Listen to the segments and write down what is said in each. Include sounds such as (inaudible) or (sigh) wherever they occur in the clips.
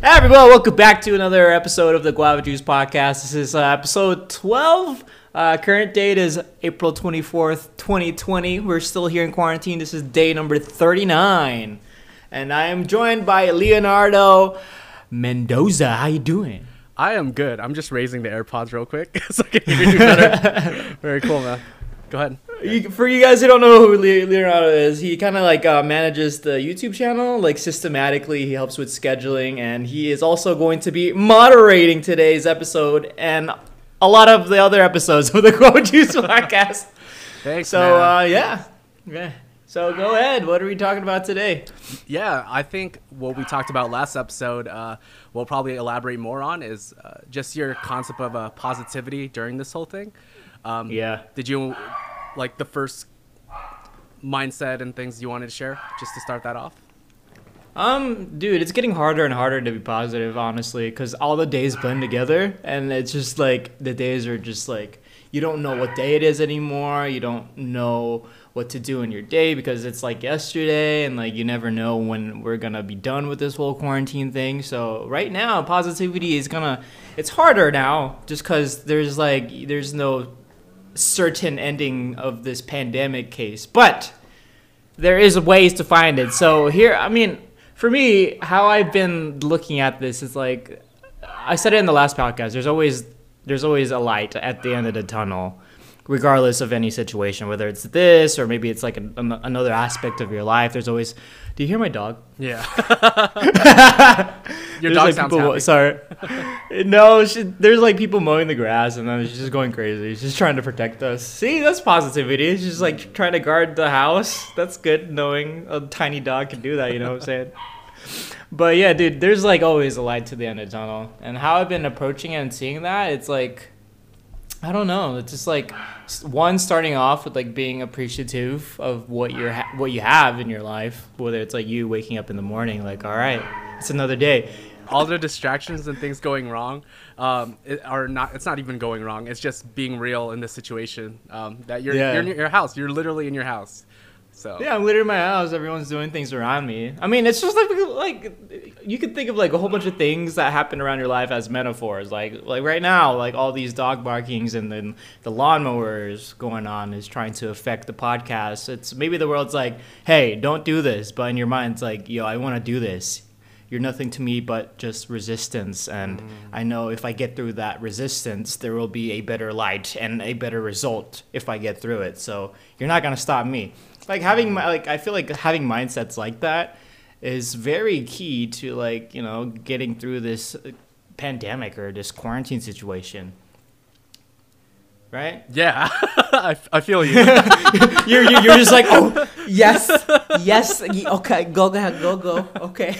Hey everyone, welcome back to another episode of the Guava Juice Podcast. This is uh, episode 12. Uh, current date is April 24th, 2020. We're still here in quarantine. This is day number 39. And I am joined by Leonardo Mendoza. How you doing? I am good. I'm just raising the AirPods real quick (laughs) so I can hear you better. (laughs) Very cool, man. Go ahead. You, for you guys who don't know who Leonardo is, he kind of like uh, manages the YouTube channel, like systematically. He helps with scheduling, and he is also going to be moderating today's episode and a lot of the other episodes of the (laughs) Guava Juice podcast. Thanks. So man. uh, yeah, yeah. So go ahead. What are we talking about today? yeah, I think what we talked about last episode, uh, we'll probably elaborate more on is uh, just your concept of uh, positivity during this whole thing. Um, Yeah. Did you like the first mindset and things you wanted to share just to start that off? Um, dude, it's getting harder and harder to be positive, honestly, because all the days blend together, and it's just like the days are just like you don't know what day it is anymore. You don't know what to do in your day because it's like yesterday, and like you never know when we're gonna be done with this whole quarantine thing. So right now, positivity is gonna it's harder now just because there's like there's no certain ending of this pandemic case, but there is ways to find it. So here, I mean, for me, how I've been looking at this is like I said it in the last podcast. There's always there's always a light at the end of the tunnel, regardless of any situation. Whether it's this or maybe it's like an, an, another aspect of your life. There's always. Do you hear my dog? Yeah. (laughs) There's, Your dog like, sounds people, happy. Sorry. (laughs) no, she, there's like people mowing the grass, and then she's just going crazy. She's just trying to protect us. See, that's positivity. She's just like trying to guard the house. That's good, knowing a tiny dog can do that. You know what I'm saying? (laughs) But yeah, dude, there's like always a light to the end of the tunnel, and how I've been approaching it and seeing that, it's like, I don't know. It's just like one starting off with like being appreciative of what you're ha- what you have in your life, whether it's like you waking up in the morning, like, all right, it's another day. all the distractions and things going wrong um, are not it's not even going wrong it's just being real in this situation um, that you're, Yeah. you're in your house you're literally in your house so Yeah, I'm literally in my house. Everyone's doing things around me. I mean, it's just like like you could think of like a whole bunch of things that happen around your life as metaphors. Like like right now, like all these dog barkings and then the lawnmowers going on is trying to affect the podcast. It's maybe the world's like, hey, don't do this, but in your mind, it's like, yo, I want to do this. You're nothing to me but just resistance, and I know if I get through that resistance, there will be a better light and a better result if I get through it. So you're not gonna stop me. Like having my like i feel like having mindsets like that is very key to like you know getting through this uh, pandemic or this quarantine situation right? Yeah. (laughs) I, I feel you. (laughs) You're, you're, you're just like oh yes yes okay go go ahead, go go okay.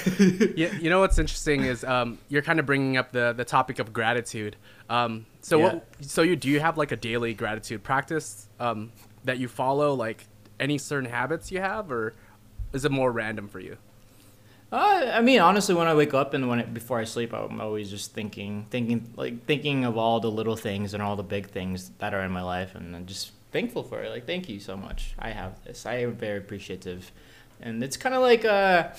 You, you know what's interesting is um, you're kind of bringing up the, the topic of gratitude. Um, so Yeah. what, so you do you have like a daily gratitude practice um, that you follow like any certain habits you have or is it more random for you Uh, I mean, honestly, when I wake up and when it, before I sleep, I'm always just thinking, thinking, like thinking of all the little things and all the big things that are in my life, and I'm just thankful for it. Like, thank you so much. I have this. I am very appreciative, and it's kind of like uh,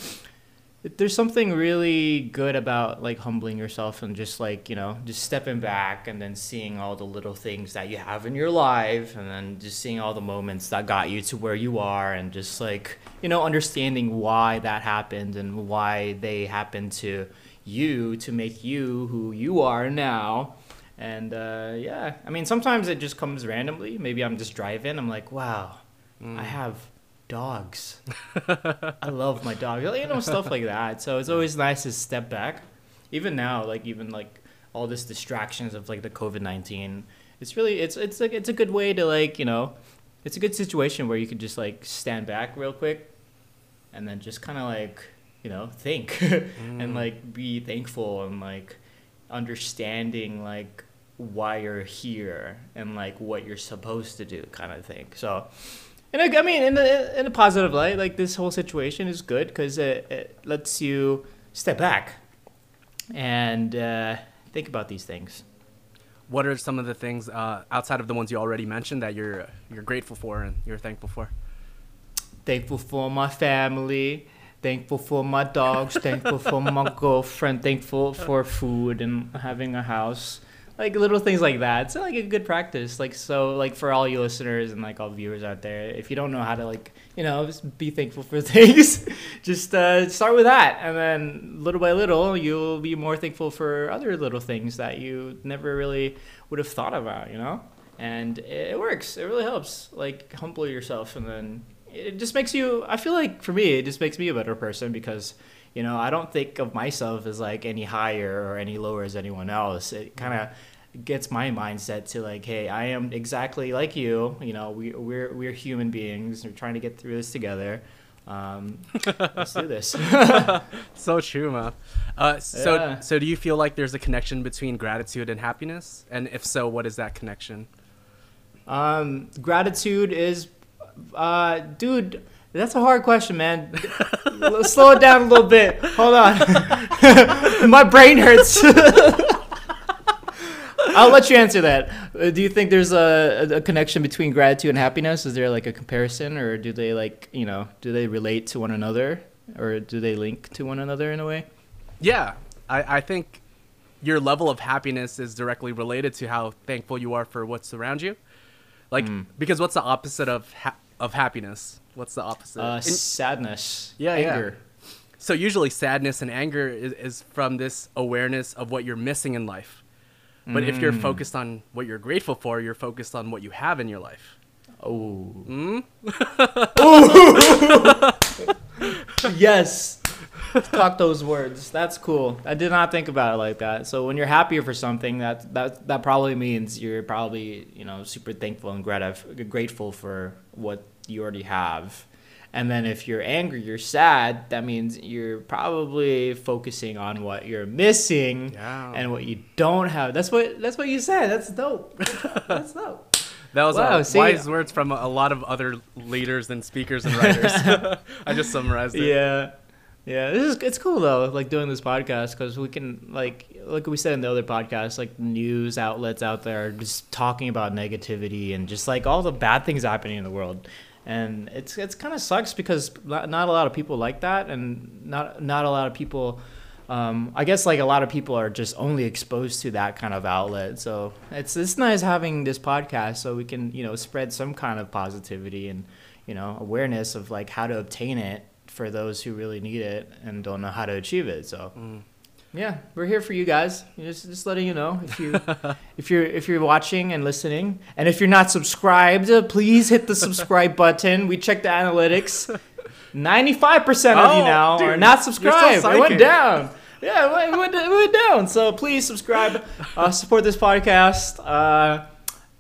there's something really good about like humbling yourself and just like you know just stepping back and then seeing all the little things that you have in your life and then just seeing all the moments that got you to where you are and just like you know understanding why that happened and why they happened to you to make you who you are now. And uh, yeah i mean sometimes it just comes randomly. Maybe i'm just driving. I'm like wow i have dogs (laughs) I love my dog. You know, stuff like that. So it's always nice to step back. Even now, like even like all this distractions of like the COVID nineteen. It's really it's it's like it's a good way to like you know, it's a good situation where you can just like stand back real quick, and then just kind of like you know think (laughs) and mm. like be thankful and like understanding like why you're here and like what you're supposed to do kind of thing. So and I, I mean, in a, in a positive light, like this whole situation is good because it, it lets you step back and uh, think about these things. what are some of the things uh, outside of the ones you already mentioned that you're you're grateful for and you're thankful for Thankful for my family, thankful for my dogs, thankful for my (laughs) girlfriend, thankful for food and having a house. Like little things like that. It's like a good practice. Like so like for all you listeners and like all viewers out there, if you don't know how to like, you know, just be thankful for (laughs) things, just uh, start with that and then little by little you'll be more thankful for other little things that you never really would have thought about, you know? And it works. It really helps. Like humble yourself and then it just makes you i feel like for me it just makes me a better person because you know i don't think of myself as like any higher or any lower as anyone else it kind of gets my mindset to like hey i am exactly like you you know we, we're we're human beings we're trying to get through this together. Um, let's do this. (laughs) So true man. Uh, so Yeah. so do you feel like there's a connection between gratitude and happiness? And if so what is that connection? Um, gratitude is uh, dude that's a hard question man. (laughs) Slow it down a little bit. Hold on. (laughs) My brain hurts I'll let you answer that. Uh, do you think there's a, a connection between gratitude and happiness? Is there like a comparison, or do they like you know do they relate to one another, or do they link to one another in a way? Yeah, I, I think your level of happiness is directly related to how thankful you are for what's around you. Like, Mm. because what's the opposite of ha- of happiness? What's the opposite? Uh, In- sadness, Yeah, yeah. anger. so usually, sadness and anger is, is from this awareness of what you're missing in life. But if you're Mm. focused on what you're grateful for, you're focused on what you have in your life. Oh, Mm? (laughs) yes. Talk those words. That's cool. I did not think about it like that. So when you're happier for something, that that that probably means you're probably you know super thankful and grateful for what you already have. And then if you're angry, you're sad. That means you're probably focusing on what you're missing Yeah. and what you don't have. That's what that's what you said. That's dope. (laughs) That's dope. That was Wow, see- wise words from a, a lot of other leaders and speakers and writers. (laughs) I just summarized it. Yeah, yeah. This is it's cool though, like doing this podcast because we can like like we said in the other podcast, like news outlets out there are just talking about negativity and just like all the bad things happening in the world. And it's it's kind of sucks because not, a lot of people like that, and not not a lot of people. Um, I guess like a lot of people are just only exposed to that kind of outlet. So it's it's nice having this podcast so we can you know spread some kind of positivity and you know awareness of like how to obtain it for those who really need it and don't know how to achieve it. So Mm. Yeah, we're here for you guys. Just just letting you know if you (laughs) if you're if you're watching and listening, and if you're not subscribed, uh, please hit the subscribe button. We checked the analytics. Ninety-five percent of you Oh, now are dude, not you're so subscribed. it went down. Yeah, it went, it went down. So please subscribe, uh, support this podcast. Uh,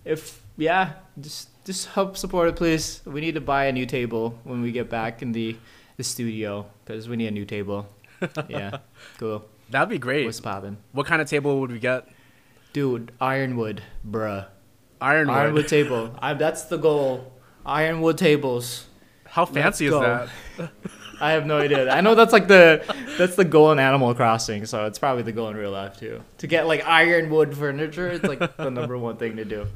if yeah, just just help support it, please. We need to buy a new table when we get back in the the studio because we need a new table. Yeah, cool. That'd be great. What's poppin'? What kind of table would we get? Dude, ironwood, bruh. Ironwood. Ironwood table. (laughs) I, that's the goal. Ironwood tables. How fancy is that? (laughs) I have no idea. I know that's like the that's the goal in Animal Crossing, so it's probably the goal in real life too. To get like ironwood furniture, it's like the (laughs) number one thing to do.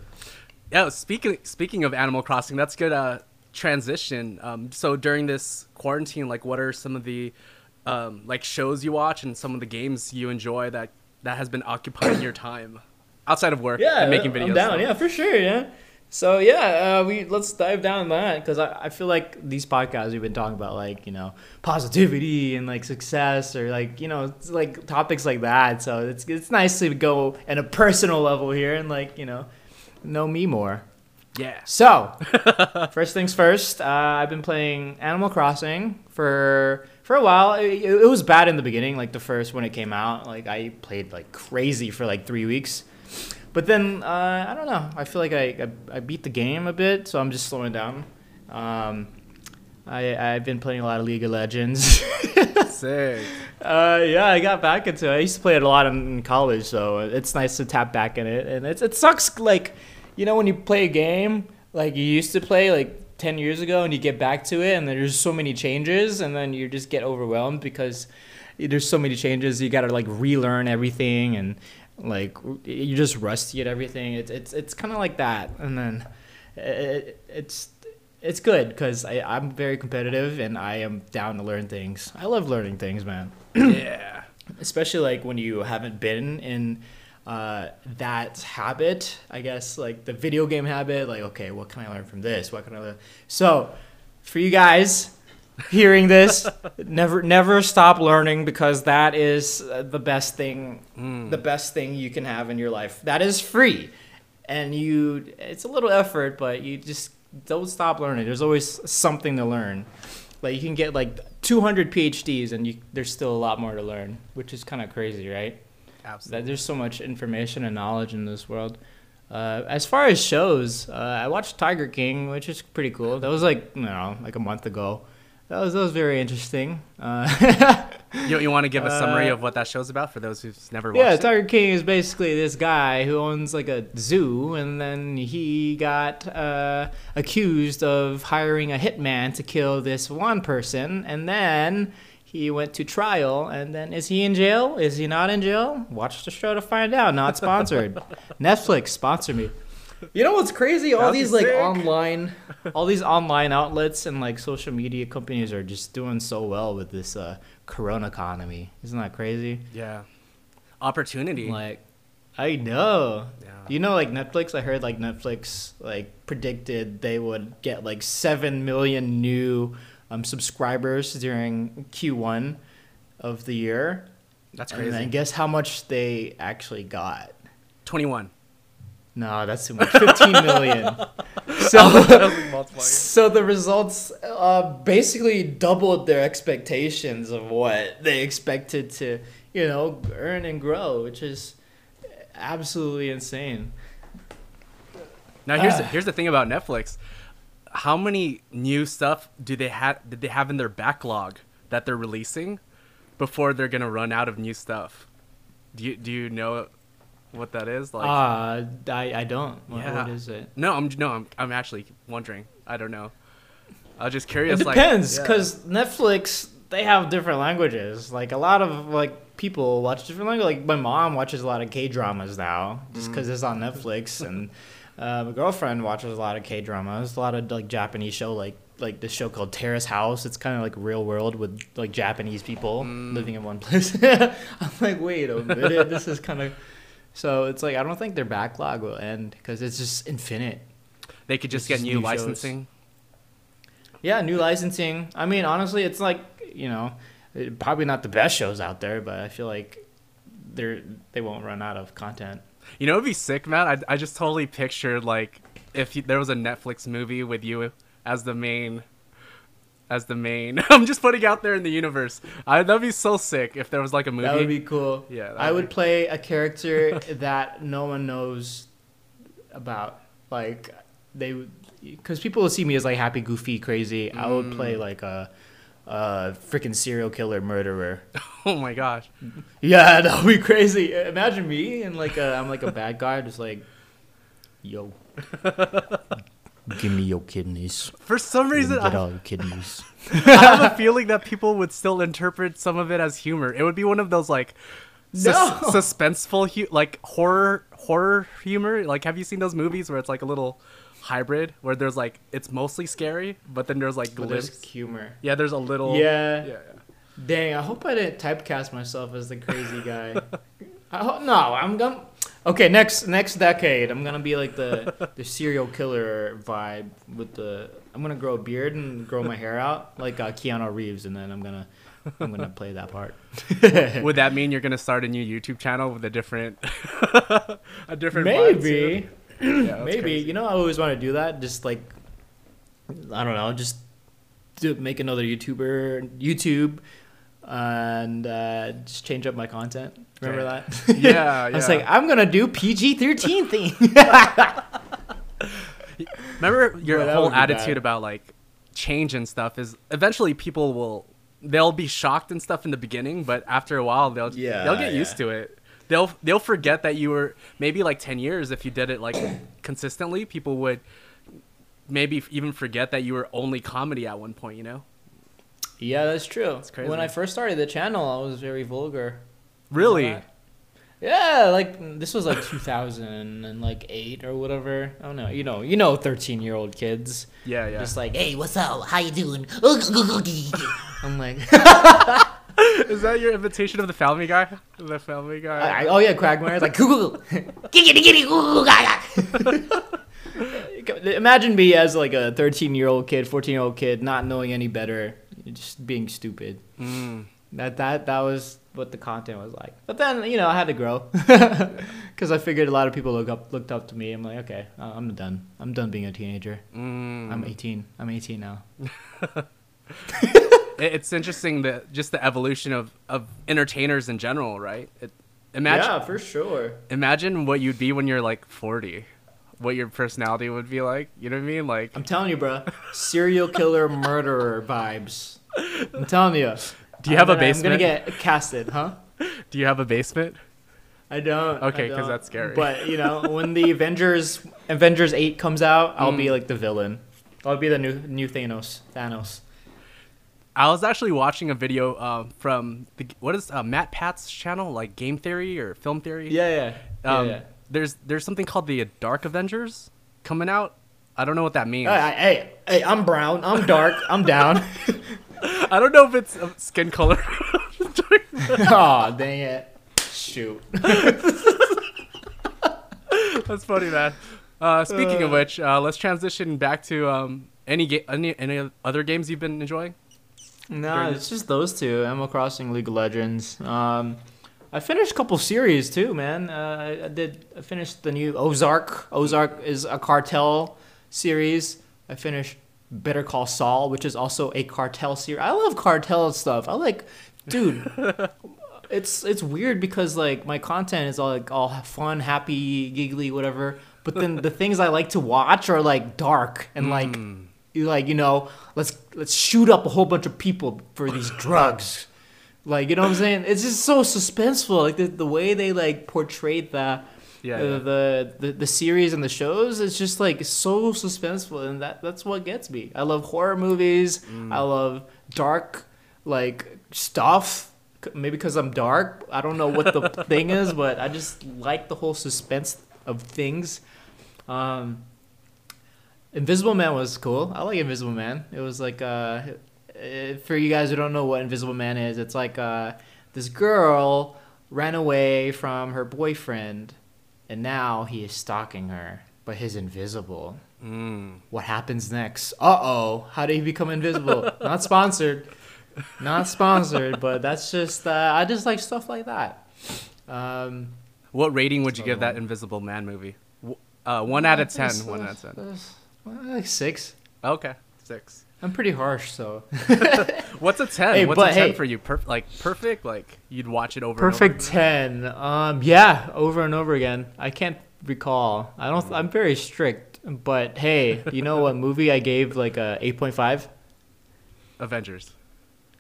Yeah. Speaking speaking of Animal Crossing, that's good. Uh, transition. Um, so during this quarantine, like, what are some of the um, like shows you watch and some of the games you enjoy that that has been occupying your time outside of work Yeah, and making videos? I'm down. so- Yeah, for sure. Yeah. So yeah, uh, we let's dive down that because I, I feel like these podcasts we've been talking about like you know positivity and like success or like you know it's like topics like that. So it's it's nice to go at a personal level here and like you know know me more. Yeah. So, (laughs) first things first, uh, I've been playing Animal Crossing for for a while. It, it was bad in the beginning, like the first when it came out. Like I played like crazy for like three weeks, but then uh, I don't know. I feel like I, I I beat the game a bit, so I'm just slowing down. Um, I I've been playing a lot of League of Legends. (laughs) Sick. Uh, yeah, I got back into it. I used to play it a lot in college, so it's nice to tap back in it. And it's it sucks like, you know, when you play a game like you used to play like ten years ago, and you get back to it, and there's so many changes, and then you just get overwhelmed because there's so many changes. You gotta like relearn everything, and like you're just rusty at everything. It's it's it's kind of like that, and then it, it's it's good because I'm very competitive and I am down to learn things. I love learning things, man. (clears throat) yeah. Especially like when you haven't been in uh, that habit, I guess, like the video game habit. Like, okay, what can I learn from this? What can I learn? So, for you guys hearing this, (laughs) never never stop learning because that is uh, the best thing, the best thing you can have in your life. That is free, and you. It's a little effort, but you just don't stop learning. There's always something to learn. Like you can get like 200 PhDs, and you, there's still a lot more to learn, which is kind of crazy, right? Absolutely. that there's so much information and knowledge in this world. Uh, as far as shows, uh, I watched Tiger King, which is pretty cool. That was like you know like a month ago. That was that was very interesting. Uh, (laughs) You, you want to give a summary Uh, of what that show's about for those who've never watched yeah, it? Tiger King is basically this guy who owns like a zoo, and then he got uh, accused of hiring a hitman to kill this one person, and then he went to trial. And then is he in jail? Is he not in jail? Watch the show to find out. Not sponsored. (laughs) Netflix sponsor me. You know what's crazy? All That'd be these like online, all these online outlets and like social media companies are just doing so well with this uh, Corona economy. Isn't that crazy? Yeah. Opportunity. Like, I know. Yeah. You know, like Netflix. I heard like Netflix like predicted they would get like seven million new um, subscribers during Q1 of the year. That's crazy. And then guess how much they actually got? 21. No, that's too much. Fifteen million. (laughs) So, so the results uh, basically doubled their expectations of what they expected to, you know, earn and grow, which is absolutely insane. Now here's the, Ah. here's the thing about Netflix. How many new stuff do they have did they have in their backlog that they're releasing before they're gonna run out of new stuff? Do you do you know what that is? Like Uh, I, I don't. What, Yeah. what is it? No, I'm no, I'm I'm actually wondering. I don't know. I was just curious. It depends, like, because Netflix they have different languages. Like a lot of like people watch different language. Like my mom watches a lot of K dramas now, just because it's on Netflix, and uh, my girlfriend watches a lot of K dramas. A lot of like Japanese show, like like this show called Terrace House. It's kind of like real world with like Japanese people living in one place. (laughs) I'm like, wait a minute, this is kind of. (laughs) So it's like I don't think their backlog will end because it's just infinite. they could just It's get just new, new licensing. Yeah, new licensing. I mean, honestly, it's like you know, probably not the best shows out there, but I feel like they're they won't run out of content. You know, it'd be sick, man. I, I just totally pictured like if you, there was a Netflix movie with you as the main, as the main. (laughs) I'm just putting out there in the universe. I, that'd be so sick if there was like a movie. That would be cool. Yeah, I would be- play a character (laughs) that no one knows about. Like they, because people will see me as like happy, goofy, crazy. I would Mm. play like a, a freaking serial killer murderer. (laughs) oh my gosh. Yeah, (laughs) that would be crazy. Imagine me and like a, I'm like a bad guy, just like, yo, give me your kidneys. For some reason, get I, all your kidneys. (laughs) I have a feeling that people would still interpret some of it as humor. It would be one of those like sus- suspenseful, hu- like horror horror humor. Like, have you seen those movies where it's like a little hybrid, where there's like it's mostly scary, but then there's like glimpse. humor. Yeah, there's a little. Yeah. yeah, yeah. Dang, I hope I didn't typecast myself as the crazy guy. (laughs) I hope, no, I'm gonna. Okay, next next decade, I'm gonna be like the the serial killer vibe with the. I'm gonna grow a beard and grow my hair out like uh, Keanu Reeves, and then I'm gonna I'm gonna play that part. (laughs) Would that mean you're gonna start a new YouTube channel with a different, (laughs) a different? Maybe. Yeah, Maybe crazy. you know I always want to do that. Just like I don't know, just do, make another YouTuber YouTube and uh, just change up my content. Remember that? (laughs) (laughs) Yeah, I was yeah. like, I'm gonna do PG thirteen (laughs) thing. Remember your Boy, whole attitude bad. about like change and stuff is eventually people will they'll be shocked and stuff in the beginning, but after a while they'll Yeah, they'll get used to it. They'll they'll forget that you were maybe like 10 years if you did it like (clears throat) consistently, people would maybe even forget that you were only comedy at one point, you know? yeah, that's true. crazy. When I first started the channel, I was very vulgar. Really? Yeah, like this was like 2000 and like eight or whatever. I don't know. You know, you know, 13 year old kids. Yeah, yeah. Just like, hey, what's up? How you doing? (laughs) I'm like, (laughs) (laughs) Is that your imitation of the Family Guy? The Family Guy. I, I- oh yeah, Quagmire. Like, Google. Giggity giggity goo goo gaga. (laughs) (laughs) Imagine me as like a 13 year old kid, 14 year old kid, not knowing any better, just being stupid. Mm. That that that was what the content was like. But then you know I had to grow (laughs) because I figured a lot of people look up looked up to me. I'm like, okay, I'm done. I'm done being a teenager. Mm. I'm 18. I'm 18 now. It- it's interesting that just the evolution of, of entertainers in general, right? It, imagine yeah, for sure. imagine what you'd be when you're like 40. What your personality would be like. You know what I mean? Like I'm telling you, bro. Serial killer (laughs) murderer vibes. I'm telling you. Do you have a I'm gonna- I'm gonna get casted, huh? do you have a basement? I don't. Okay, because that's scary. But you know, when the Avengers Avengers Eight comes out, I'll Mm. be like the villain. I'll be the new new Thanos. Thanos. I was actually watching a video um, from the, what is uh, MatPat's channel, like Game Theory or Film Theory. Yeah, yeah, yeah. Um, yeah. There's there's something called the Dark Avengers coming out. I don't know what that means. Hey, hey, hey, I'm brown. I'm dark. I'm down. (laughs) I don't know if it's uh, skin color. (laughs) oh, dang it. Shoot. (laughs) That's funny, man. Uh, speaking of Uh. which, uh, let's transition back to um, any ga- any any other games you've been enjoying. No, it's just those two. Animal Crossing, League of Legends. Um, I finished a couple series too, man. Uh, I, did. I finished the new Ozark. Ozark is a cartel series. I finished Better Call Saul, which is also a cartel series. I love cartel stuff. I like, dude. (laughs) it's it's weird because like my content is all like all fun, happy, giggly, whatever. But then the things I like to watch are like dark and like you like you know let's let's shoot up a whole bunch of people for these (clears throat) drugs. Like you know what i'm saying? It's just so suspenseful like the, the way they like portrayed the Yeah, yeah. The, the the series and the shows it's just like so suspenseful and that that's what gets me. I love horror movies. Mm. i love dark like stuff. Maybe because i'm dark. I don't know what the (laughs) thing is but i just like the whole suspense of things. Um Invisible Man was cool. I like Invisible Man. It was like uh, for you guys who don't know what Invisible Man is, it's like uh, this girl ran away from her boyfriend, and now he is stalking her, but he's invisible. Mm. What happens next? Uh oh! How did he become invisible? (laughs) Not sponsored. Not sponsored, but that's just uh, I just like stuff like that. Um, What rating would you give that. Invisible Man movie? Uh, one out of ten. One out of ten. Uh, like six. Okay, six. I'm pretty harsh, so. (laughs) What's a ten? Hey, What's a ten hey- for you? Perf- like perfect? Like you'd watch it over. Perfect And over? 10. Um yeah, over and over again. I can't recall. I don't I'm very strict, but hey, you know what movie I gave like a 8.5? Avengers.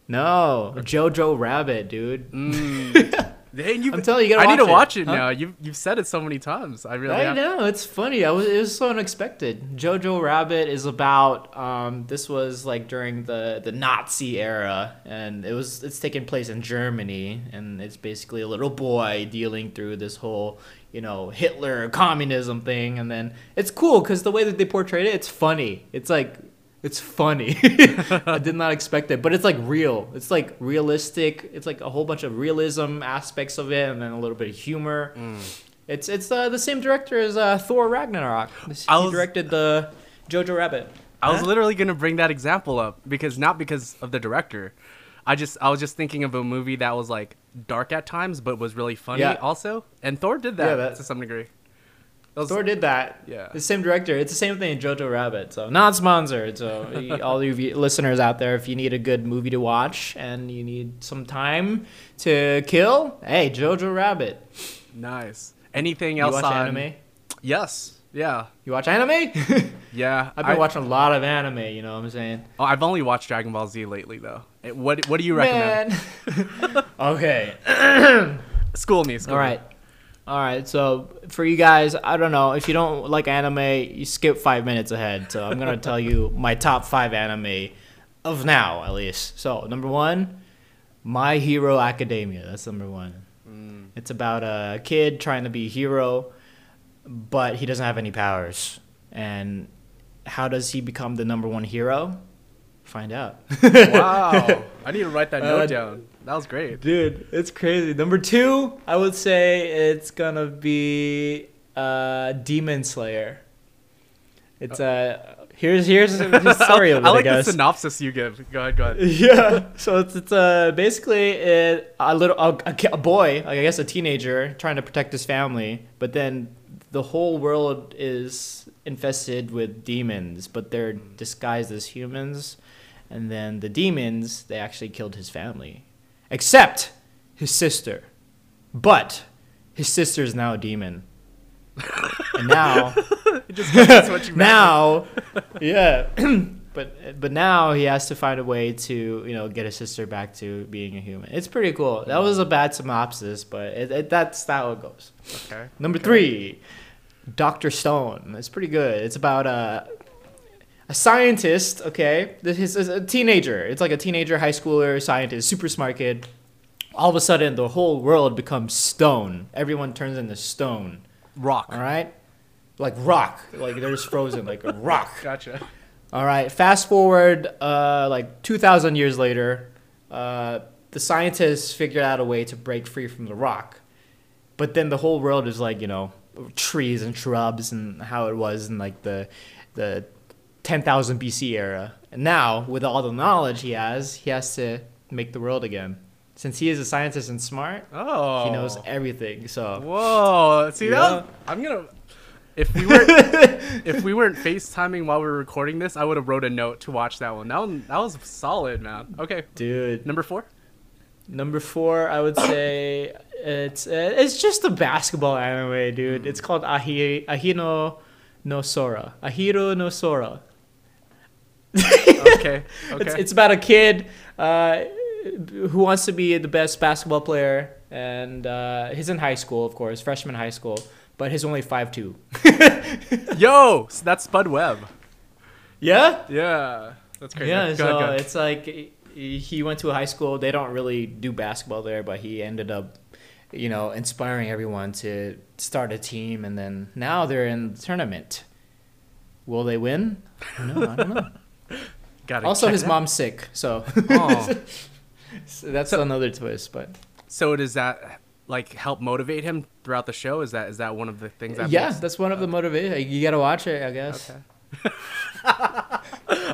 No, Jojo Rabbit, dude. Mm. (laughs) You, I'm telling you, you I need to watch it, it huh? now. You've you've said it so many times. I really I have. know it's funny. I was it was so unexpected. Jojo Rabbit is about um this was like during the the Nazi era and it was it's taking place in Germany and it's basically a little boy dealing through this whole you know Hitler communism thing and then it's cool cuz the way that they portrayed it it's funny. It's like it's funny. (laughs) I did not expect it, but it's like real. It's like realistic. It's like a whole bunch of realism aspects of it and then a little bit of humor. Mm. It's it's uh, the same director as uh, Thor Ragnarok. I He was- directed the Jojo Rabbit. I was literally gonna bring that example up because not because of the director. I just I was just thinking of a movie that was like dark at times but was really funny Yeah. also. And Thor did that, Yeah, that- to some degree. Was- Thor did that. Yeah. The same director. It's the same thing in Jojo Rabbit. So not sponsored. So (laughs) all you listeners out there, if you need a good movie to watch and you need some time to kill, hey, Jojo Rabbit. Nice. Anything You else watch on anime? Yes. Yeah. You watch anime? (laughs) Yeah. (laughs) I've been I, watching a lot of anime. You know what I'm saying? oh, I've only watched Dragon Ball Z lately though. What what do you recommend? Okay. (coughs) School me. School All me. All right. So for you guys, I don't know if you don't like anime, you skip five minutes ahead. So I'm gonna tell you (laughs) my top five anime of now, at least. So number one, My Hero Academia. That's number one. Mm. It's about a kid trying to be a hero, but he doesn't have any powers. And how does he become the number one hero? Find out. (laughs) Wow. (laughs) I need to write that note Uh, down. That was great. Dude, it's crazy. Number two, I would say it's gonna be uh, Demon Slayer. It's uh, here's here's (laughs) the story of it. I I, like the synopsis you give. Go ahead, go ahead. (laughs) yeah. So it's it's uh, basically it, a little a, a, a boy, like I guess a teenager, trying to protect his family, but then the whole world is infested with demons, but they're disguised as humans, and then the demons they actually killed his family, except his sister, but his sister is now a demon. and now (laughs) It just that's what you (laughs) meant. now, (laughs) yeah, (clears throat) but but now he has to find a way to you know get his sister back to being a human. It's pretty cool. That was a bad synopsis, but it, it, that's how it goes. Okay. Number three, Doctor Stone. It's pretty good. It's about a a scientist. Okay, this is a teenager. It's like a teenager high schooler scientist, super smart kid. All of a sudden, the whole world becomes stone. Everyone turns into stone. Rock. All right, like rock. Like they're just frozen, like a rock. (laughs) Gotcha. All right. Fast forward, uh, like two thousand years later, uh, the scientists figured out a way to break free from the rock, but then the whole world is like you know trees and shrubs and how it was in like the the ten thousand BC era. And now, with all the knowledge he has, he has to make the world again. Since he is a scientist and smart, Oh. he knows everything. So Whoa. See that? I'm gonna. If we weren't (laughs) if we weren't FaceTiming while we were recording this, I would have wrote a note to watch that one. That one that was solid, man. Okay. dude. Number four. Number four, I would say it's uh, it's just a basketball anime, dude. It's called Ahi Ahino no Sora. Ahiro no Sora. Okay. (laughs) Okay. It's it's about a kid uh, who wants to be the best basketball player, and uh, he's in high school, of course, freshman high school, but he's only five two. (laughs) (laughs) Yo, so that's Spud Webb. Yeah. Yeah. That's crazy. Yeah, Go so ahead, ahead. it's like he went to a high school. They don't really do basketball there, but he ended up, you know, inspiring everyone to start a team, and then now they're in the tournament. Will they win? I. I don't know. Gotta also, his that. mom's sick, so, Oh. (laughs) so that's another twist. But So does that like help motivate him throughout the show? Is that is that one of the things that yeah, makes- that's one of the motivations. You gotta watch it, I guess. Okay. (laughs)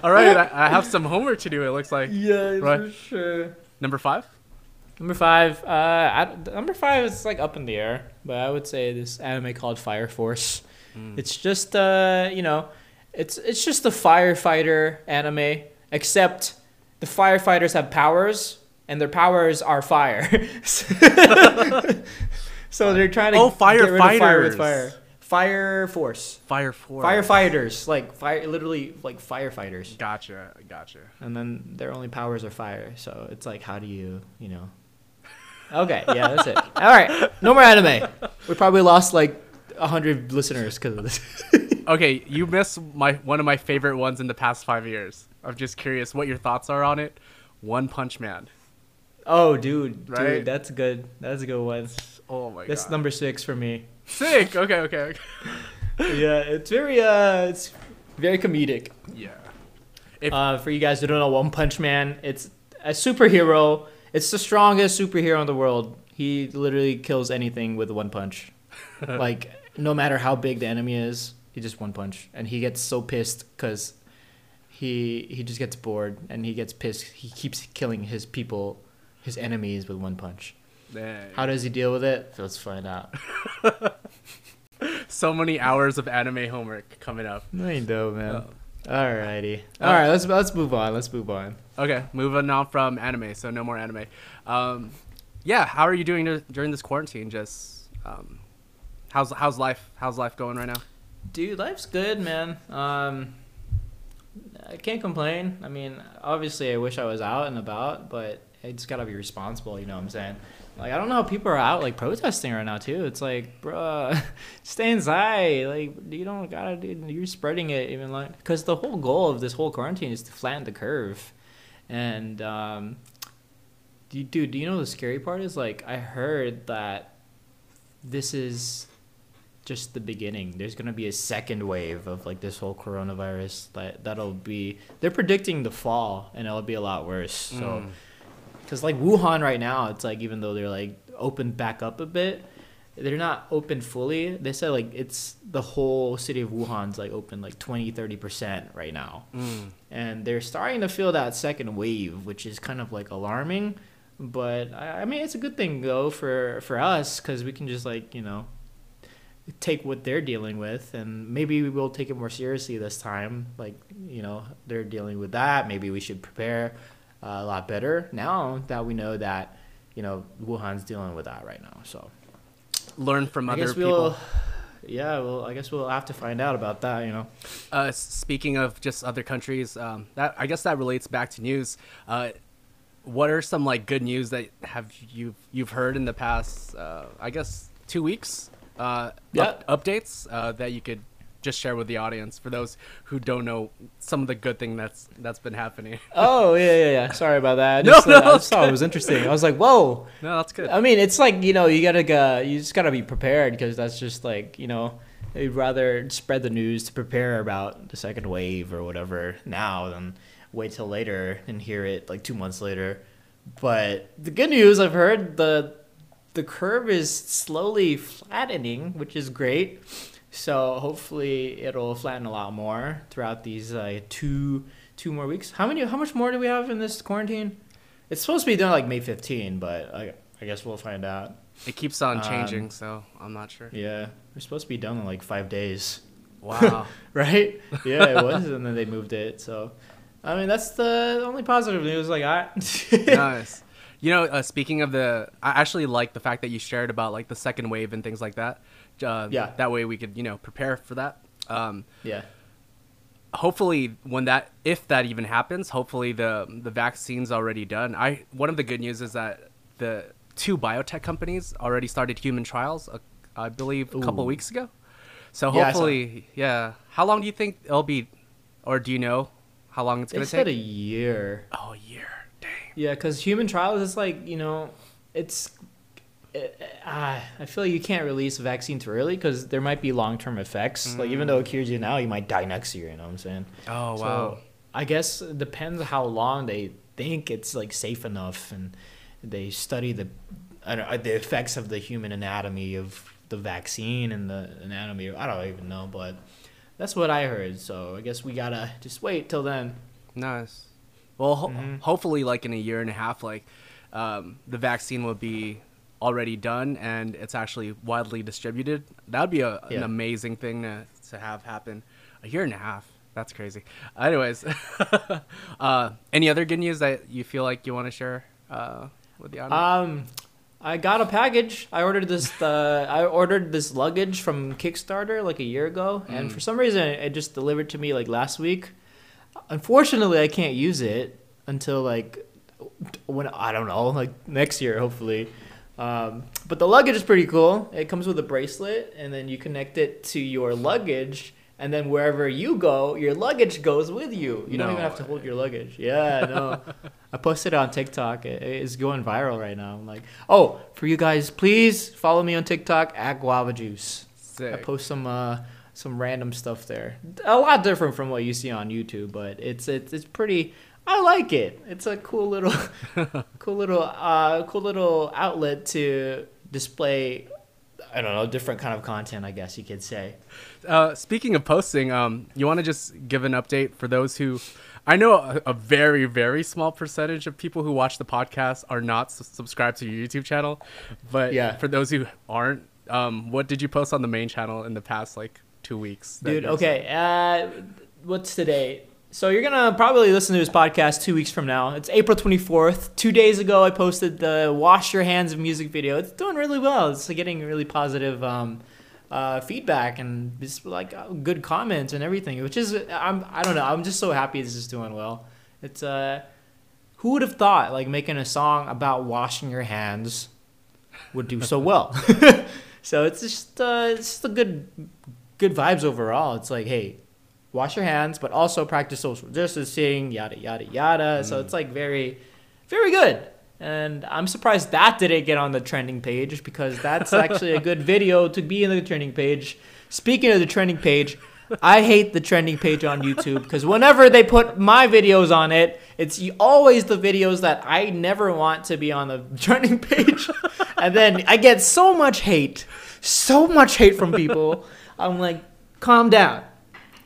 All right, I, I have some homework to do. It looks like Yeah, Right. for sure. number five. Number five, uh, I, number five is like up in the air, but I would say this anime called Fire Force. It's just uh, you know, it's it's just a firefighter anime, except the firefighters have powers, and their powers are fire. (laughs) so they're trying to Oh, of fire firefighters. with fire. Fire Force, Fire four. firefighters, like fire, literally like firefighters, Gotcha. Gotcha. and then their only powers are fire. So it's like, how do you, you know? Okay, yeah, that's it. All right, no more anime. We probably lost like hundred listeners because of this. (laughs) Okay, you missed my one of my favorite ones in the past five years. I'm just curious what your thoughts are on it. One Punch Man. oh, dude, Right? dude, that's good. That's a good one. Oh my That's god. That's number six for me. Sick. (laughs) Okay. Okay. okay. yeah, it's very uh, it's very comedic. Yeah. If- uh, for you guys who don't know, One Punch Man, it's a superhero. It's the strongest superhero in the world. He literally kills anything with one punch. (laughs) like no matter how big the enemy is, he just one punch, and he gets so pissed because he he just gets bored and he gets pissed. He keeps killing his people, his enemies with one punch. Dang. How does he deal with it? Let's find out. (laughs) so many hours of anime homework coming up. I know, man. Oh. Alrighty. Uh, All right, let's let's move on. Let's move on. Okay, moving on from anime, so no more anime. Um, yeah, how are you doing dur- during this quarantine? Just um, how's how's life? How's life going right now? Dude, life's good, man. Um, I can't complain. I mean, obviously, I wish I was out and about, but I just gotta be responsible. You know what I'm saying? Like, I don't know how people are out like protesting right now too. It's like, bruh, (laughs) stay inside. Like, you don't gotta do. You're spreading it even like because the whole goal of this whole quarantine is to flatten the curve, and um, dude, do you know the scary part is like I heard that this is just the beginning. There's gonna be a second wave of like this whole coronavirus that that'll be. They're predicting the fall, and it'll be a lot worse. So, because like Wuhan right now, it's like even though they're like opened back up a bit, they're not open fully. They said like it's the whole city of Wuhan's like open like 20, 30 percent right now, Mm. and they're starting to feel that second wave, which is kind of like alarming. But I, I mean, it's a good thing though for for us because we can just like you know take what they're dealing with and maybe we will take it more seriously this time like you know they're dealing with that maybe we should prepare uh, a lot better now that we know that you know wuhan's dealing with that right now so Learn from i other people. we'll yeah well i guess we'll have to find out about that you know Uh, speaking of just other countries, um, that I guess that relates back to news. Uh, what are some like good news that have you you've heard in the past? Uh, I guess two weeks. Uh, Yeah. up- updates uh, that you could just share with the audience for those who don't know some of the good thing that's that's been happening. (laughs) oh yeah yeah yeah sorry about that I No, just, no, uh, I thought it was interesting i was like whoa (laughs) no, that's good. I mean, it's like you know, you gotta go, you just gotta be prepared because that's just like you know, they'd rather spread the news to prepare about the second wave or whatever now than wait till later and hear it like two months later. But the good news I've heard the the curve is slowly flattening, which is great. So hopefully it'll flatten a lot more throughout these uh, two two more weeks. How many? How much more do we have in this quarantine? It's supposed to be done like May 15, but I, I guess we'll find out. It keeps on um, changing, so I'm not sure. Yeah, we're supposed to be done in like five days, Wow. (laughs) right? Yeah, it was, and then they moved it. So, I mean, that's the only positive news I got. (laughs) nice. You know, uh, speaking of the, I actually like the fact that you shared about like the second wave and things like that. Uh, Yeah. That way we could, you know, prepare for that. Um, yeah, hopefully, when that, if that even happens, hopefully the the vaccine's already done. I one of the good news is that the two biotech companies already started human trials. Uh, I believe a couple Ooh. weeks ago. So Yeah, I hopefully, yeah. How long do you think it'll be, or do you know how long it's gonna said take? a year. oh, a year. Yeah, because human trials is like you know, it's. It, uh, I feel like you can't release a vaccine too early because there might be long term effects. Like even though it cures you now, you might die next year. You know what I'm saying? Oh So, wow. I guess it depends how long they think it's like safe enough, and they study the uh, the effects of the human anatomy of the vaccine and the anatomy. I don't even know, but that's what I heard. So I guess we gotta just wait till then. Nice. Well, ho- Mhm. hopefully, like in a year and a half, like um, the vaccine will be already done and it's actually widely distributed. That would be a, an amazing thing to, to have happen. A year and a half. That's crazy. Anyways, (laughs) uh, any other good news that you feel like you want to share uh, with the audience? Um, I got a package. I ordered this. Uh, I ordered this luggage from Kickstarter like a year ago, and Mm. for some reason it just delivered to me like last week. Unfortunately, I can't use it until like when I don't know, (laughs) like next year, hopefully. Um, but the luggage is pretty cool. It comes with a bracelet, and then you connect it to your luggage, and then wherever you go, your luggage goes with you. You don't even have to hold your luggage. Yeah, no. (laughs) I posted it on TikTok. It, it's going viral right now. I'm like, oh, for you guys, please follow me on TikTok at Guava Juice. I Sick. post some uh, some random stuff there. A lot different from what you see on YouTube, but it's it's it's pretty. I like it. It's a cool little, (laughs) cool little, uh, cool little outlet to display. I don't know, different kind of content. I guess you could say. Uh, speaking of posting, um, you want to just give an update for those who, I know a, a very very small percentage of people who watch the podcast are not s- subscribed to your YouTube channel, but Yeah. for those who aren't, um, what did you post on the main channel in the past like two weeks? Dude, okay. Uh, what's today? So you're gonna probably listen to this podcast two weeks from now. It's April 24th. Two days ago, I posted the "Wash Your Hands" music video. It's doing really well. It's getting really positive um, uh, feedback and just like uh, good comments and everything. Which is, I'm, I don't know. I'm just so happy this is doing well. It's uh, who would have thought like making a song about washing your hands would do so well. (laughs) so it's just uh, it's just a good good vibes overall. It's like, hey, wash your hands, but also practice social distancing, yada yada yada. So mm. it's like very, very good. And I'm surprised that didn't get on the trending page because that's actually a good (laughs) video to be in the trending page. Speaking of the trending page, I hate the trending page on YouTube because whenever they put my videos on it, it's always the videos that I never want to be on the (laughs) trending page. and then I get so much hate, so much hate from people. I'm like, calm down.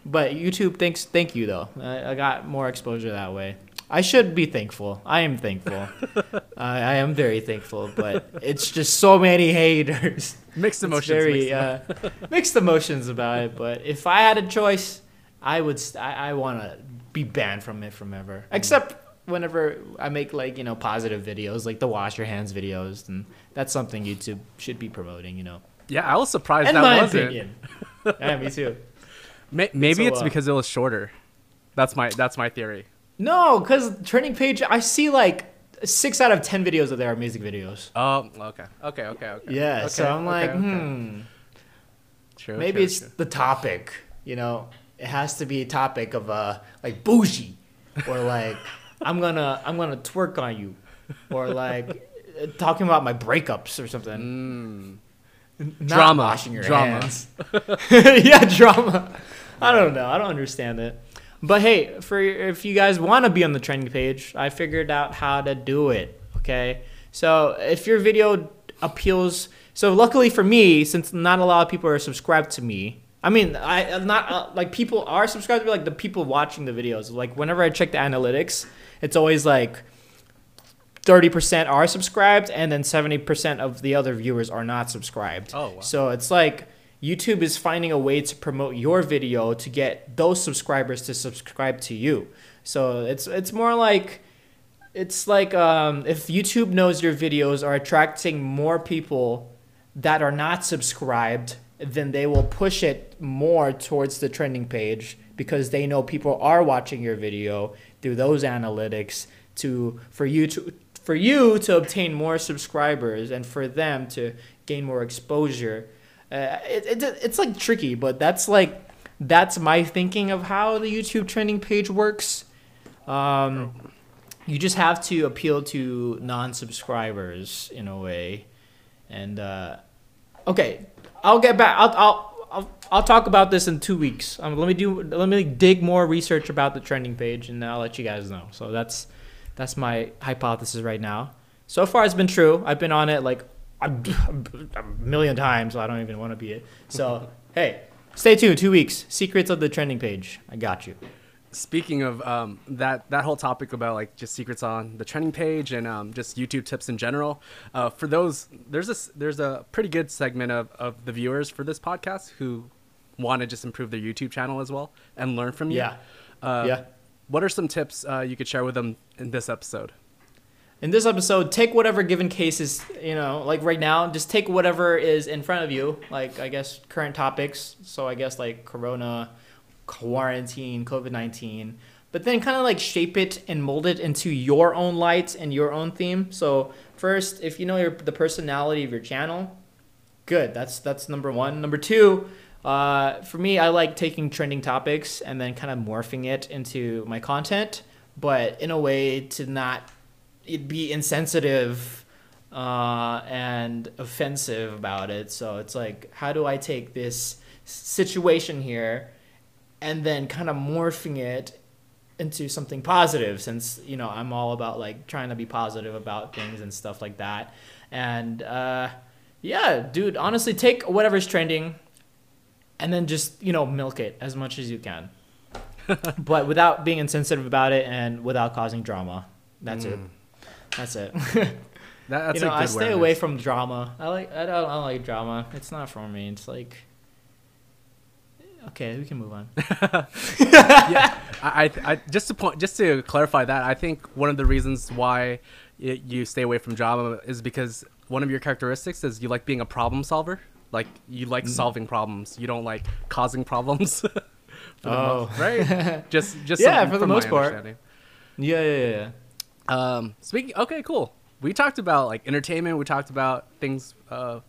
But YouTube thanks, thank you though. I, I got more exposure that way. I should be thankful. I am thankful. (laughs) I, I am very thankful, but it's just so many haters. (laughs) Mixed emotions. very mixed uh, mixed emotions about it. But if I had a choice, I would. st- I, I want to be banned from it forever. Except whenever I make like you know positive videos, like the wash your hands videos, and that's something YouTube should be promoting. You know, yeah, I was surprised in that my wasn't. opinion. (laughs) (laughs) yeah, me too. Maybe So, it's uh, because it was shorter. That's my that's my theory. No, because trending page, I see like six out of ten videos of there are music videos. Oh, okay, okay, okay, okay. Yeah, okay, so I'm like, okay, okay. hmm. True, Maybe true, it's true. the topic. You know, it has to be a topic of uh like bougie, or like (laughs) I'm gonna I'm gonna twerk on you, or like uh, talking about my breakups or something. Not. Drama, washing your drama. hands. (laughs) (laughs) yeah, drama. I don't know. I don't understand it. But hey, for if you guys want to be on the trending page, I figured out how to do it. Okay, so if your video appeals, so luckily for me, since not a lot of people are subscribed to me. I mean, I not uh, like people are subscribed to me, like the people watching the videos. Like whenever I check the analytics, it's always like 30% are subscribed and then 70% of the other viewers are not subscribed. Oh, wow. So it's like YouTube is finding a way to promote your video to get those subscribers to subscribe to you. So it's it's more like it's like um, if YouTube knows your videos are attracting more people that are not subscribed, then they will push it more towards the trending page because they know people are watching your video through those analytics to for you to for you to obtain more subscribers and for them to gain more exposure. Uh, it, it, it's like tricky, but that's like that's my thinking of how the YouTube trending page works. Um, you just have to appeal to non-subscribers in a way, and uh, okay, I'll get back. I'll, I'll I'll I'll talk about this in two weeks. Um, let me do let me dig more research about the trending page, and I'll let you guys know. So that's that's my hypothesis right now. So far, it's been true. I've been on it like a, a million times, so I don't even want to be it. So (laughs) hey, stay tuned. Two weeks. Secrets of the trending page. I got you. Speaking of um, that that whole topic about like just secrets on the trending page and um, just YouTube tips in general, uh, for those there's a there's a pretty good segment of, of the viewers for this podcast who want to just improve their YouTube channel as well and learn from you. Yeah. Uh, yeah. What are some tips uh, you could share with them in this episode? In this episode, take whatever given cases, you know, like right now, just take whatever is in front of you, like I guess current topics. So I guess like corona, quarantine, COVID 19, but then kind of like shape it and mold it into your own light and your own theme. So, first, if you know your, the personality of your channel, good. That's, that's number one. Number two, uh, for me, I like taking trending topics and then kind of morphing it into my content, but in a way to not it be insensitive uh, and offensive about it. So it's like, how do I take this situation here and then kind of morphing it into something positive? Since you know I'm all about like trying to be positive about things and stuff like that. And uh, yeah, dude, honestly, take whatever's trending and then just you know milk it as much as you can. (laughs) but without being insensitive about it and without causing drama. That's it. Mm. That's it. (laughs) That, that's you know, I stay awareness. away from drama. I like I don't, I don't like drama. It's not for me. It's like okay, we can move on. (laughs) yeah, I, I, I just to point, just to clarify that, I think one of the reasons why you stay away from drama is because one of your characteristics is you like being a problem solver. Like you Mm. like solving problems. You don't like causing problems. (laughs) Oh. most, right? (laughs) Just, just Yeah, for the most part. yeah, yeah, yeah. Um, speaking. Okay, cool. We talked about like entertainment. We talked about things uh,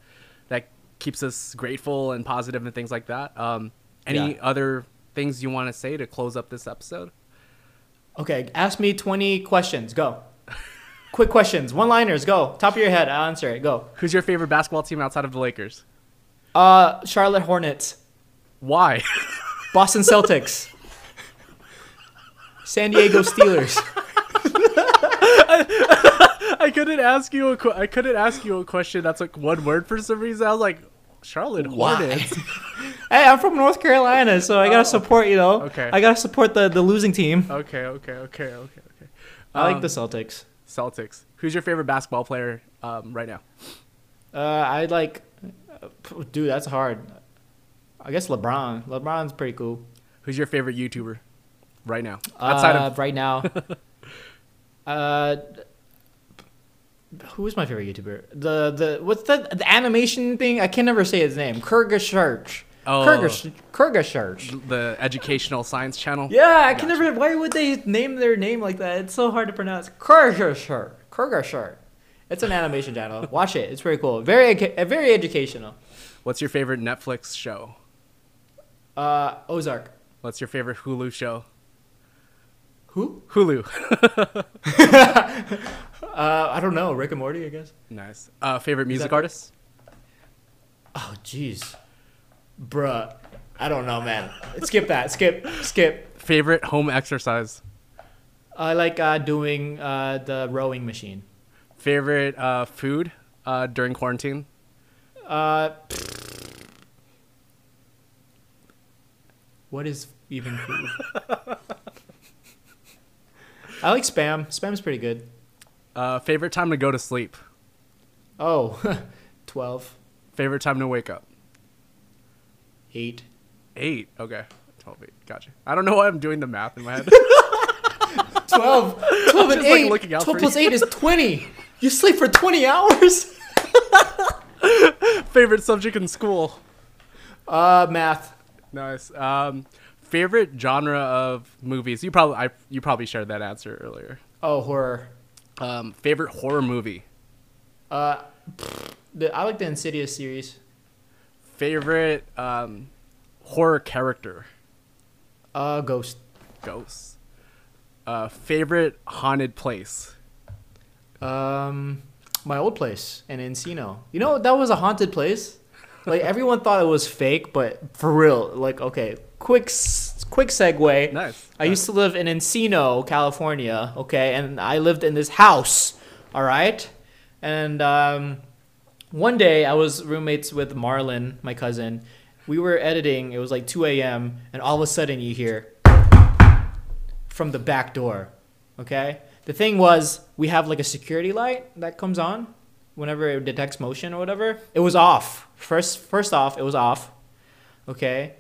that keeps us grateful and positive and things like that. Um, any Yeah. other things you want to say to close up this episode? Okay, ask me 20 questions. Go. quick questions, one liners. Go. Top of your head. I'll answer it. Go. Who's your favorite basketball team outside of the Lakers? Uh, Charlotte Hornets, Why? Boston Celtics, San Diego Steelers. (laughs) I couldn't ask you a qu- I couldn't ask you a question that's like one word for some reason. I was like, Charlotte Hornets. (laughs) Hey, I'm from North Carolina, so I gotta support. You know, Oh. Okay. I gotta support the the losing team. okay, okay, okay, okay, okay. I like Um, the Celtics. Celtics. Who's your favorite basketball player um, right now? Uh, I like, dude, that's hard. I guess LeBron. LeBron's pretty cool. Who's your favorite YouTuber right now? Outside uh, of right now. (laughs) uh, who is my favorite YouTuber? The the what's the the animation thing? I can never say his name. Kurgashurch. Oh. Kurgash Kurgashurch. the educational science channel. Yeah, I can never. Why would they name their name like that? It's so hard to pronounce. Kurgashurch. Kurgashurch. It's an animation channel. Watch it. It's very cool. Very very educational. What's your favorite Netflix show? Uh, Ozark. What's your favorite Hulu show? Who? Hulu. (laughs) Uh, I don't know. Rick and Morty, I guess. nice. Uh, favorite music artist? Oh, jeez. Bruh. I don't know, man. Skip that. Skip. Skip. Favorite home exercise? I like uh, doing uh, the rowing machine. Favorite uh, food uh, during quarantine? Uh, what is even food? (laughs) I like spam. Spam's pretty good. Uh, favorite time to go to sleep? Oh, (laughs) 12, Favorite time to wake up? 8. Eight. Okay. 12, eight. Gotcha. I don't know why I'm doing the math in my head. (laughs) 12, 12 and just, like, 8. looking out 12 for plus you. 8 is 20. You sleep for 20 hours? (laughs) favorite subject in school? Uh, math. Nice. Um, favorite genre of movies? You probably I, you probably shared that answer earlier. Oh, horror. Um, favorite horror movie? Uh, the, I like the Insidious series. Favorite um, horror character? Uh, Ghost. Ghosts. Uh, favorite haunted place? Um, my old place in Encino. You know that was a haunted place. Like (laughs) everyone thought it was fake, but for real. Like okay, quick quick segue. Nice. I used to live in Encino, California. Okay, and I lived in this house. All right, and um, one day I was roommates with Marlon, my cousin. We were editing. It was like 2 a.m. and all of a sudden you hear from the back door. Okay. The thing was, we have like a security light that comes on whenever it detects motion or whatever. It was off. First, first off, it was off. Okay.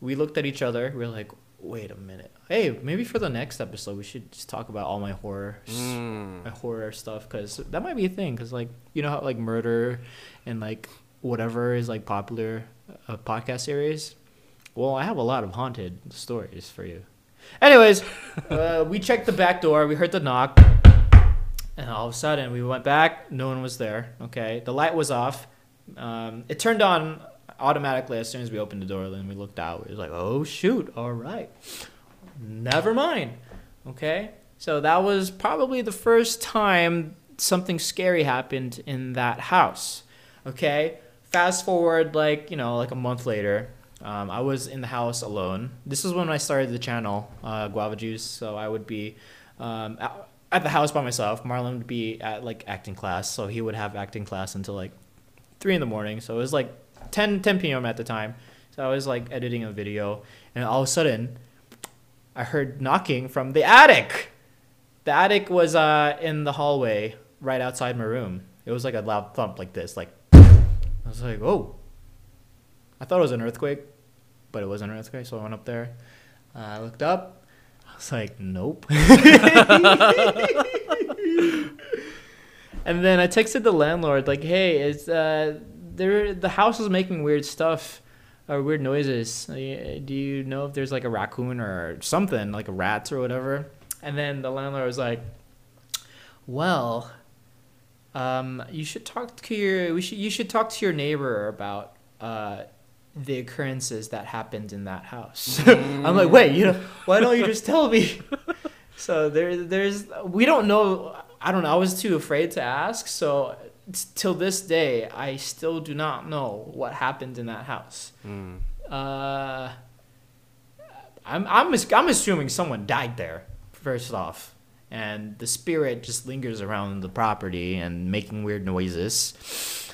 We looked at each other. We were like, wait a minute. Hey, maybe for the next episode, we should just talk about all my horror, Mm. my horror stuff, because that might be a thing. Because like, you know how like murder and like whatever is like popular uh, podcast series. Well, I have a lot of haunted stories for you. Anyways, uh, we checked the back door. We heard the knock, and all of a sudden we went back. No one was there. Okay, the light was off. Um, it turned on automatically as soon as we opened the door. Then we looked out. We was like, "Oh shoot! All right, never mind." Okay, so that was probably the first time something scary happened in that house. Okay, fast forward like you know like a month later. Um, I was in the house alone. This is when I started the channel, uh, Guava Juice. So I would be um, at, the house by myself. Marlon would be at like acting class, so he would have acting class until like three in the morning. So it was like 10, 10 p.m. at the time. So I was like editing a video, and all of a sudden, I heard knocking from the attic. The attic was uh, in the hallway right outside my room. It was like a loud thump, like this, like I was like, "Oh." I thought it was an earthquake, but it wasn't an earthquake. So I went up there. Uh, I looked up. I was like, "Nope." and then I texted the landlord, like, "Hey, it's uh, there. The house is making weird stuff." Or weird noises. Uh, Do you know if there's like a raccoon or something, like a rat or whatever? And then the landlord was like, "Well, um, you should talk to your we should you should talk to your neighbor about uh, the occurrences that happened in that house." (laughs) I'm like, "Wait, you know, why don't you just tell me?" (laughs) so there there's we don't know I don't know. I was too afraid to ask. So t- till this day, I still do not know what happened in that house. Mm. Uh, I'm I'm I'm assuming someone died there. First off, and the spirit just lingers around the property and making weird noises.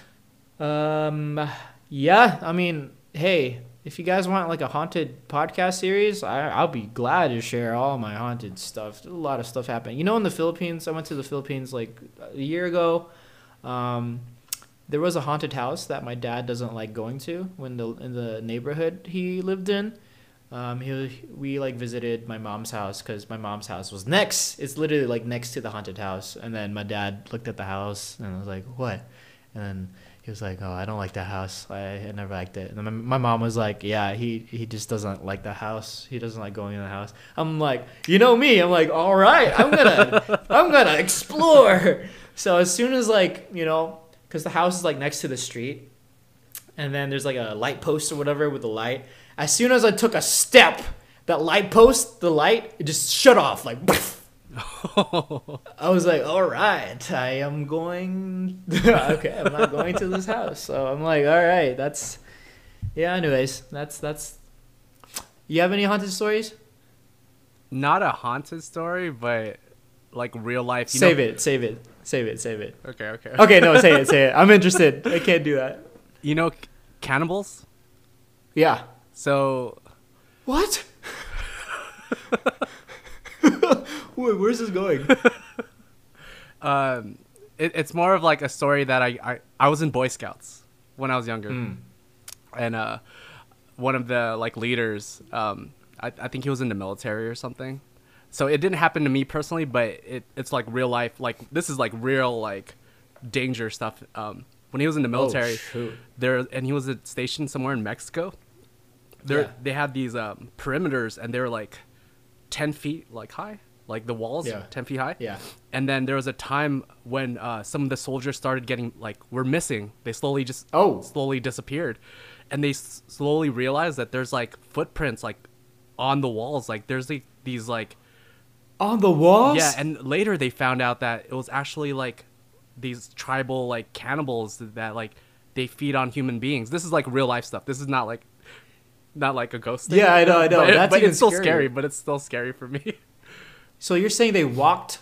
Um, yeah. I mean, hey, if you guys want like a haunted podcast series, I I'll be glad to share all my haunted stuff. A lot of stuff happening. You know, in the Philippines, I went to the Philippines like a year ago. Um, there was a haunted house that my dad doesn't like going to when the in the neighborhood he lived in. Um, he we like visited my mom's house because my mom's house was next. It's literally like next to the haunted house. And then my dad looked at the house and was like, "What?" And then he was like, "Oh, I don't like that house. I, I never liked it." And my, my mom was like, "Yeah, he he just doesn't like the house. He doesn't like going in the house." I'm like, "You know me. I'm like, all right, I'm gonna (laughs) I'm gonna explore." So as soon as like you know, because the house is like next to the street, and then there's like a light post or whatever with the light. As soon as I took a step, that light post, the light, it just shut off like. (laughs) I was like, all right, I am going. (laughs) okay, I'm not going to this house. So I'm like, all right, that's. Yeah. Anyways, that's that's. You have any haunted stories? Not a haunted story, but like real life. You save know- it. Save it. Save it. Save it. Okay, okay. Okay, no, say it. (laughs) Say it. I'm interested. I can't do that. You know, c- cannibals. Yeah. So What? Wait, (laughs) where's this going? (laughs) um, it, it's more of like a story that I, I I was in Boy Scouts when I was younger, Mm. and uh, one of the like leaders, um, I, I think he was in the military or something. So it didn't happen to me personally, but it, it's like real life. Like this is like real like danger stuff. Um, when he was in the military, shoot. there and he was stationed somewhere in Mexico. There Yeah. they had these um, perimeters, and they were like ten feet like high, like the walls Yeah. ten feet high. Yeah. And then there was a time when uh, some of the soldiers started getting like were missing. They slowly just Oh. slowly disappeared, and they s- slowly realized that there's like footprints like on the walls. Like there's like these like On the walls? yeah. And later they found out that it was actually like these tribal like cannibals that like they feed on human beings. This is like real life stuff. This is not like not like a ghost thing. Yeah, I know, I know. But, it- That's but it's still scary. But it's still scary for me. (laughs) So you're saying they walked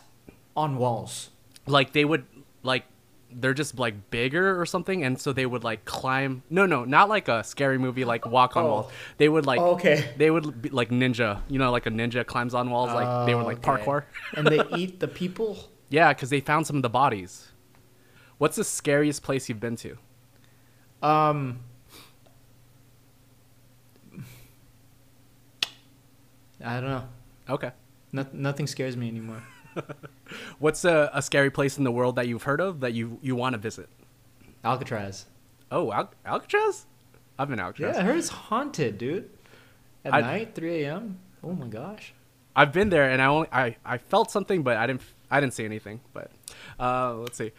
on walls? like they would like they're just like bigger or something and so they would like climb no no not like a scary movie like walk on Oh. walls they would like Oh, okay. they would be like ninja you know like a ninja climbs on walls like they were like Oh, okay. parkour (laughs) and they (laughs) eat the people? yeah because they found some of the bodies what's the scariest place you've been to Um. I don't know. okay No, nothing scares me anymore. (laughs) what's a, a scary place in the world that you've heard of that you you want to visit Alcatraz. oh Al- alcatraz i've been to alcatraz Yeah, I heard it's haunted, dude. At I- night, 3 a.m. Oh my gosh. I've been there and I only I, I felt something, but I didn't I didn't see anything. But uh, let's see,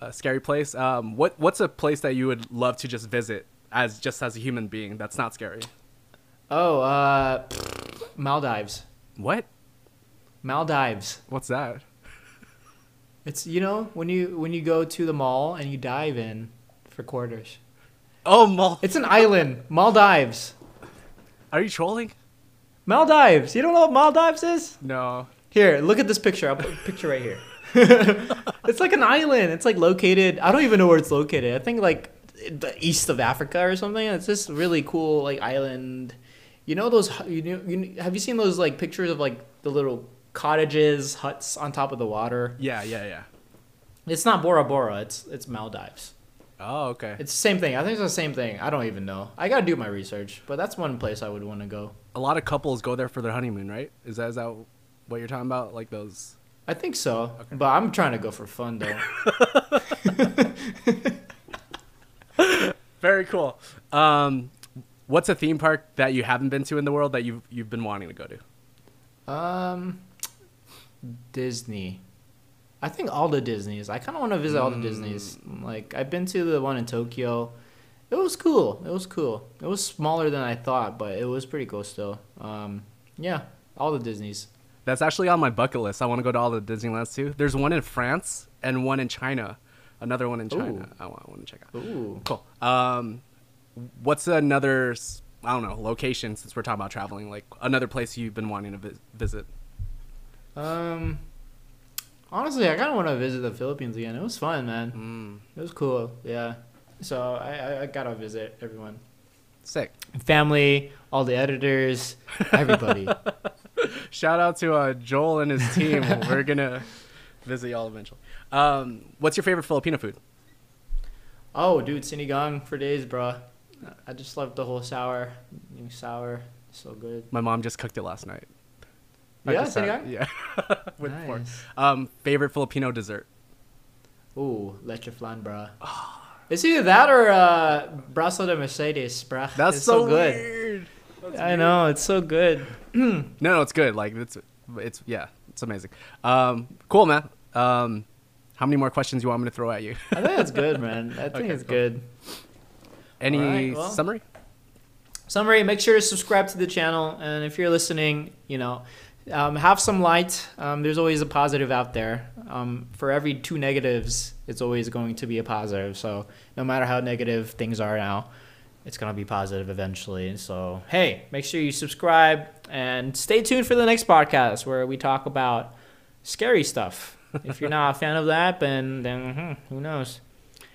a scary place. Um, what what's a place that you would love to just visit as just as a human being that's not scary? Oh, uh, Maldives. What? Maldives. What's that? It's you know when you when you go to the mall and you dive in for quarters. Oh, Mal- It's an island. Maldives. are you trolling? Maldives. You don't know what Maldives is? No. Here, look at this picture. I'll put a picture right here. (laughs) it's like an island. It's like located. I don't even know where it's located. I think like the east of Africa or something. It's this really cool like island. You know those? You know, you have you seen those like pictures of like the little cottages, huts on top of the water? Yeah, yeah, yeah. It's not Bora Bora. It's it's Maldives. Oh, okay. It's the same thing. I think it's the same thing. I don't even know. I gotta do my research, but that's one place I would want to go. A lot of couples go there for their honeymoon, right? Is that is that what you're talking about? Like those? I think so, but I'm trying to go for fun though. (laughs) Very cool. Um, what's a theme park that you haven't been to in the world that you've you've been wanting to go to? Um, Disney. I think all the Disneys. I kind of want to visit all the Disneys. Like I've been to the one in Tokyo. It was cool. It was cool. It was smaller than I thought, but it was pretty cool still. Um, yeah, all the Disneys. That's actually on my bucket list. I want to go to all the Disneylands too. There's one in France and one in China. Another one in China. Ooh. I want, I want to check out. Ooh. Cool. Um, what's another? I don't know location since we're talking about traveling. Like another place you've been wanting to vi- visit. Um, honestly, I kind of want to visit the Philippines again. It was fun, man. Mm, It was cool. Yeah. So I, I, I gotta visit everyone, sick. family, all the editors, everybody. (laughs) Shout out to uh, Joel and his team. (laughs) we're gonna visit y'all eventually. Um, what's your favorite Filipino food? oh, dude, sinigang for days, bro. I just love the whole sour, sour, so good. My mom just cooked it last night. I Yeah, just had Yeah, with pork. Nice. Um, favorite Filipino dessert? Ooh, leche flan, bro. It's either that or uh, brazo de Mercedes, bruh. That's it's so, good. weird. That's I know it's so good. (clears throat) No, no, it's good. Like it's, it's yeah, it's amazing. Um, cool, man. Um, how many more questions you want me to throw at you? I think it's good, man. I (laughs) think Okay, it's cool. good. Any Alright, well. summary? Summary: Make sure to subscribe to the channel, and if you're listening, you know, um, have some light. Um, there's always a positive out there. Um, for every two negatives, it's always going to be a positive. So no matter how negative things are now, it's gonna be positive eventually. So hey, make sure you subscribe and stay tuned for the next podcast where we talk about scary stuff. if you're not a fan of that, then then hmm, who knows.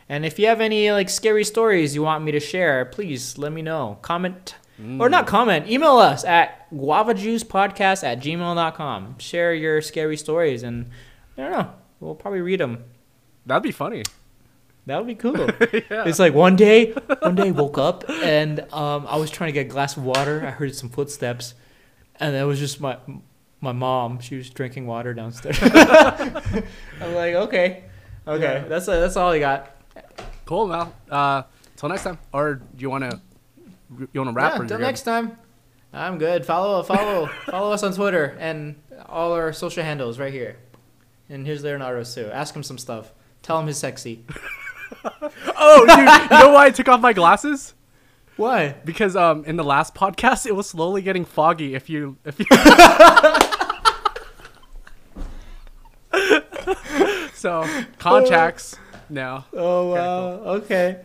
And if you have any like scary stories you want me to share, please let me know. Comment or not comment, email us at guavajuicepodcast at gmail.com. Share your scary stories and I don't know, we'll probably read them. That'd be funny. That would be cool. (laughs) yeah. It's like one day, one day I woke up and um, I was trying to get a glass of water. I heard some footsteps, and it was just my my mom. She was drinking water downstairs. (laughs) I'm like, okay, okay, Yeah. that's that's all I got. Cool, Mal. Uh, till next time. Or do you want to? You want to wrap? yeah, or until next time. I'm good. Follow follow (laughs) follow us on Twitter and all our social handles right here. And here's Leonardo's too. Ask him some stuff. Tell him he's sexy. (laughs) Oh, dude, you (laughs) know why I took off my glasses? Why? Because um, in the last podcast, it was slowly getting foggy. If you, if you. so contacts now. Oh wow. Okay.